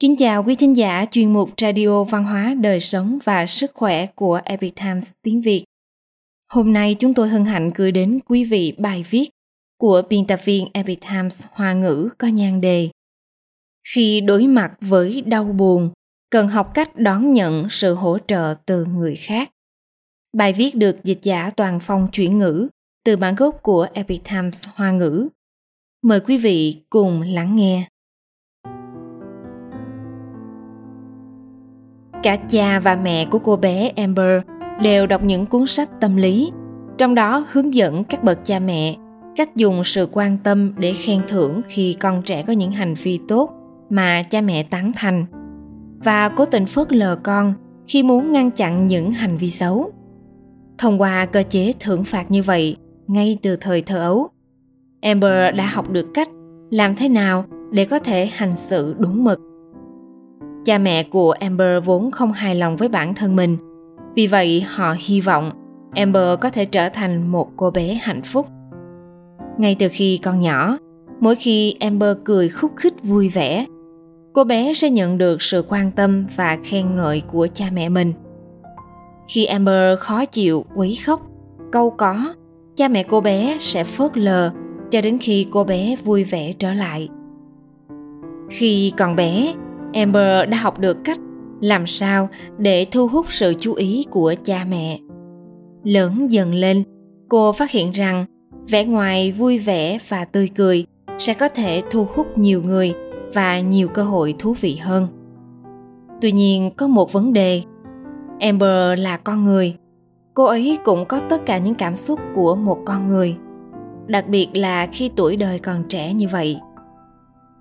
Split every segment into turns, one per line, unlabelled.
Kính chào quý thính giả chuyên mục Radio Văn hóa Đời sống và Sức khỏe của Epic Times tiếng Việt. Hôm nay chúng tôi hân hạnh gửi đến quý vị bài viết của biên tập viên Epic Times Hoa ngữ có nhan đề Khi đối mặt với đau buồn, cần học cách đón nhận sự hỗ trợ từ người khác. Bài viết được dịch giả toàn phong chuyển ngữ từ bản gốc của Epic Times Hoa ngữ. Mời quý vị cùng lắng nghe. Cả cha và mẹ của cô bé Amber đều đọc những cuốn sách tâm lý, trong đó hướng dẫn các bậc cha mẹ cách dùng sự quan tâm để khen thưởng khi con trẻ có những hành vi tốt mà cha mẹ tán thành và cố tình phớt lờ con khi muốn ngăn chặn những hành vi xấu. Thông qua cơ chế thưởng phạt như vậy, ngay từ thời thơ ấu, Amber đã học được cách làm thế nào để có thể hành xử đúng mực Cha mẹ của Amber vốn không hài lòng với bản thân mình, vì vậy họ hy vọng Amber có thể trở thành một cô bé hạnh phúc. Ngay từ khi còn nhỏ, mỗi khi Amber cười khúc khích vui vẻ, cô bé sẽ nhận được sự quan tâm và khen ngợi của cha mẹ mình. Khi Amber khó chịu, quấy khóc, câu có, cha mẹ cô bé sẽ phớt lờ cho đến khi cô bé vui vẻ trở lại. Khi còn bé, Amber đã học được cách làm sao để thu hút sự chú ý của cha mẹ. Lớn dần lên, cô phát hiện rằng vẻ ngoài vui vẻ và tươi cười sẽ có thể thu hút nhiều người và nhiều cơ hội thú vị hơn. Tuy nhiên có một vấn đề. Amber là con người. Cô ấy cũng có tất cả những cảm xúc của một con người. Đặc biệt là khi tuổi đời còn trẻ như vậy.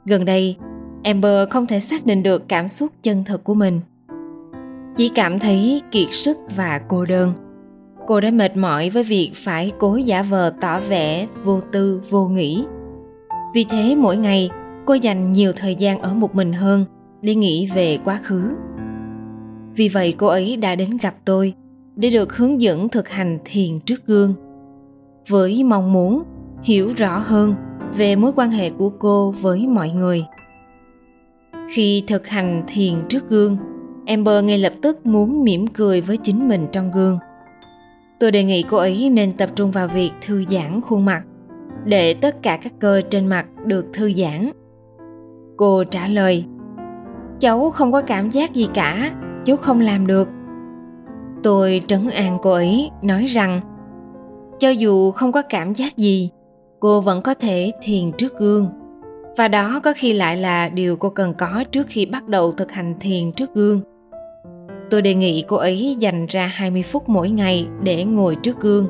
Gần đây, Amber không thể xác định được cảm xúc chân thật của mình. Chỉ cảm thấy kiệt sức và cô đơn. Cô đã mệt mỏi với việc phải cố giả vờ tỏ vẻ vô tư, vô nghĩ. Vì thế mỗi ngày cô dành nhiều thời gian ở một mình hơn để nghĩ về quá khứ. Vì vậy cô ấy đã đến gặp tôi để được hướng dẫn thực hành thiền trước gương. Với mong muốn hiểu rõ hơn về mối quan hệ của cô với mọi người khi thực hành thiền trước gương, amber ngay lập tức muốn mỉm cười với chính mình trong gương. Tôi đề nghị cô ấy nên tập trung vào việc thư giãn khuôn mặt, để tất cả các cơ trên mặt được thư giãn. Cô trả lời, cháu không có cảm giác gì cả cháu không làm được. Tôi trấn an cô ấy, nói rằng, cho dù không có cảm giác gì, cô vẫn có thể thiền trước gương và đó có khi lại là điều cô cần có trước khi bắt đầu thực hành thiền trước gương. Tôi đề nghị cô ấy dành ra 20 phút mỗi ngày để ngồi trước gương.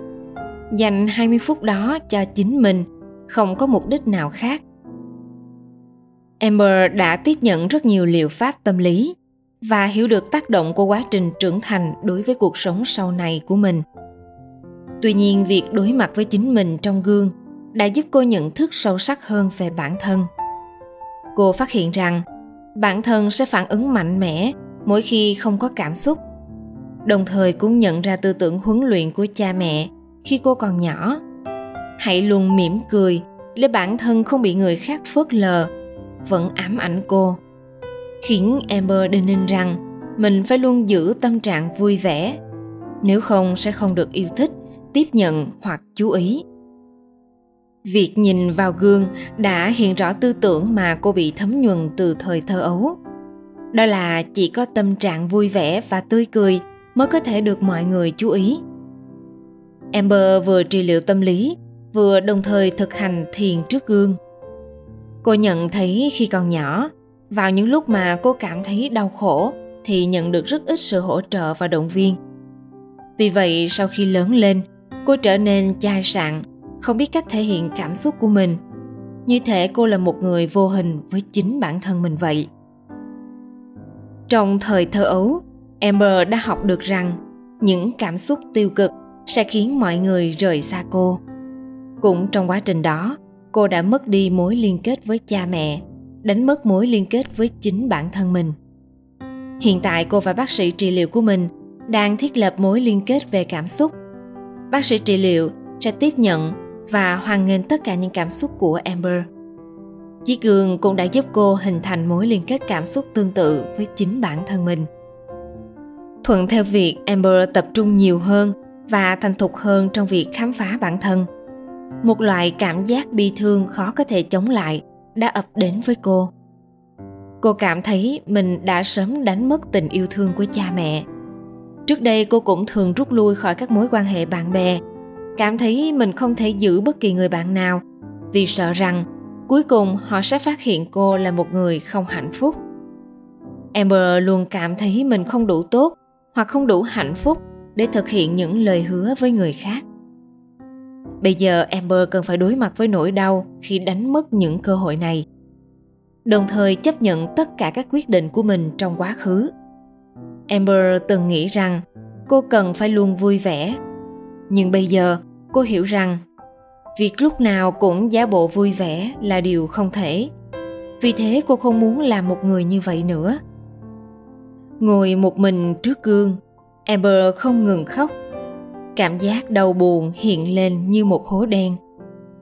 Dành 20 phút đó cho chính mình, không có mục đích nào khác. Amber đã tiếp nhận rất nhiều liệu pháp tâm lý và hiểu được tác động của quá trình trưởng thành đối với cuộc sống sau này của mình. Tuy nhiên, việc đối mặt với chính mình trong gương đã giúp cô nhận thức sâu sắc hơn về bản thân cô phát hiện rằng bản thân sẽ phản ứng mạnh mẽ mỗi khi không có cảm xúc. Đồng thời cũng nhận ra tư tưởng huấn luyện của cha mẹ khi cô còn nhỏ. Hãy luôn mỉm cười để bản thân không bị người khác phớt lờ, vẫn ám ảnh cô, khiến amber đinh ninh rằng mình phải luôn giữ tâm trạng vui vẻ, nếu không sẽ không được yêu thích, tiếp nhận hoặc chú ý. Việc nhìn vào gương đã hiện rõ tư tưởng mà cô bị thấm nhuần từ thời thơ ấu. Đó là chỉ có tâm trạng vui vẻ và tươi cười mới có thể được mọi người chú ý. Amber vừa trị liệu tâm lý, vừa đồng thời thực hành thiền trước gương. Cô nhận thấy khi còn nhỏ, vào những lúc mà cô cảm thấy đau khổ thì nhận được rất ít sự hỗ trợ và động viên. Vì vậy sau khi lớn lên, cô trở nên chai sạn không biết cách thể hiện cảm xúc của mình. Như thể cô là một người vô hình với chính bản thân mình vậy. Trong thời thơ ấu, amber đã học được rằng những cảm xúc tiêu cực sẽ khiến mọi người rời xa cô. Cũng trong quá trình đó, cô đã mất đi mối liên kết với cha mẹ, đánh mất mối liên kết với chính bản thân mình. Hiện tại cô và bác sĩ trị liệu của mình đang thiết lập mối liên kết về cảm xúc. Bác sĩ trị liệu sẽ tiếp nhận và hoan nghênh tất cả những cảm xúc của Amber. Chiếc gương cũng đã giúp cô hình thành mối liên kết cảm xúc tương tự với chính bản thân mình. Thuận theo việc Amber tập trung nhiều hơn và thành thục hơn trong việc khám phá bản thân. Một loại cảm giác bi thương khó có thể chống lại đã ập đến với cô. Cô cảm thấy mình đã sớm đánh mất tình yêu thương của cha mẹ. Trước đây cô cũng thường rút lui khỏi các mối quan hệ bạn bè, cảm thấy mình không thể giữ bất kỳ người bạn nào, vì sợ rằng cuối cùng họ sẽ phát hiện cô là một người không hạnh phúc. Amber luôn cảm thấy mình không đủ tốt hoặc không đủ hạnh phúc để thực hiện những lời hứa với người khác. Bây giờ Amber cần phải đối mặt với nỗi đau khi đánh mất những cơ hội này. Đồng thời chấp nhận tất cả các quyết định của mình trong quá khứ. Amber từng nghĩ rằng cô cần phải luôn vui vẻ. Nhưng bây giờ cô hiểu rằng việc lúc nào cũng giả bộ vui vẻ là điều không thể. Vì thế cô không muốn làm một người như vậy nữa. Ngồi một mình trước gương, Amber không ngừng khóc cảm giác đau buồn hiện lên như một hố đen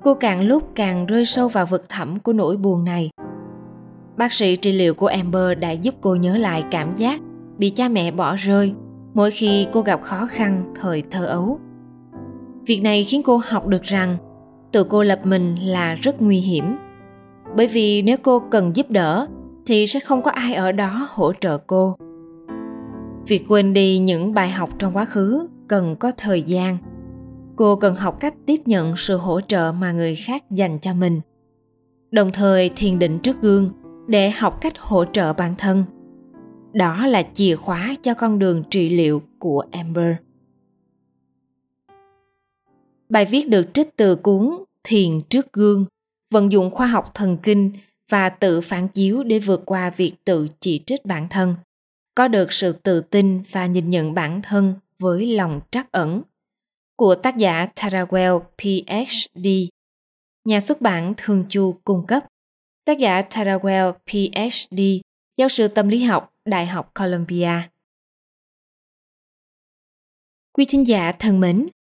cô càng lúc càng rơi sâu vào vực thẳm của nỗi buồn này bác sĩ trị liệu của amber đã giúp cô nhớ lại cảm giác bị cha mẹ bỏ rơi mỗi khi cô gặp khó khăn thời thơ ấu việc này khiến cô học được rằng tự cô lập mình là rất nguy hiểm. Bởi vì nếu cô cần giúp đỡ, thì sẽ không có ai ở đó hỗ trợ cô. Việc quên đi những bài học trong quá khứ cần có thời gian. Cô cần học cách tiếp nhận sự hỗ trợ mà người khác dành cho mình. Đồng thời thiền định trước gương để học cách hỗ trợ bản thân. Đó là chìa khóa cho con đường trị liệu của amber bài viết được trích từ cuốn thiền trước gương vận dụng khoa học thần kinh và tự phản chiếu để vượt qua việc tự chỉ trích bản thân có được sự tự tin và nhìn nhận bản thân với lòng trắc ẩn của tác giả Tarawell PhD, nhà xuất bản Thường Chu cung cấp. Tác giả Tarawell PhD, giáo sư tâm lý học, Đại học Columbia. Quý thính giả thân mến,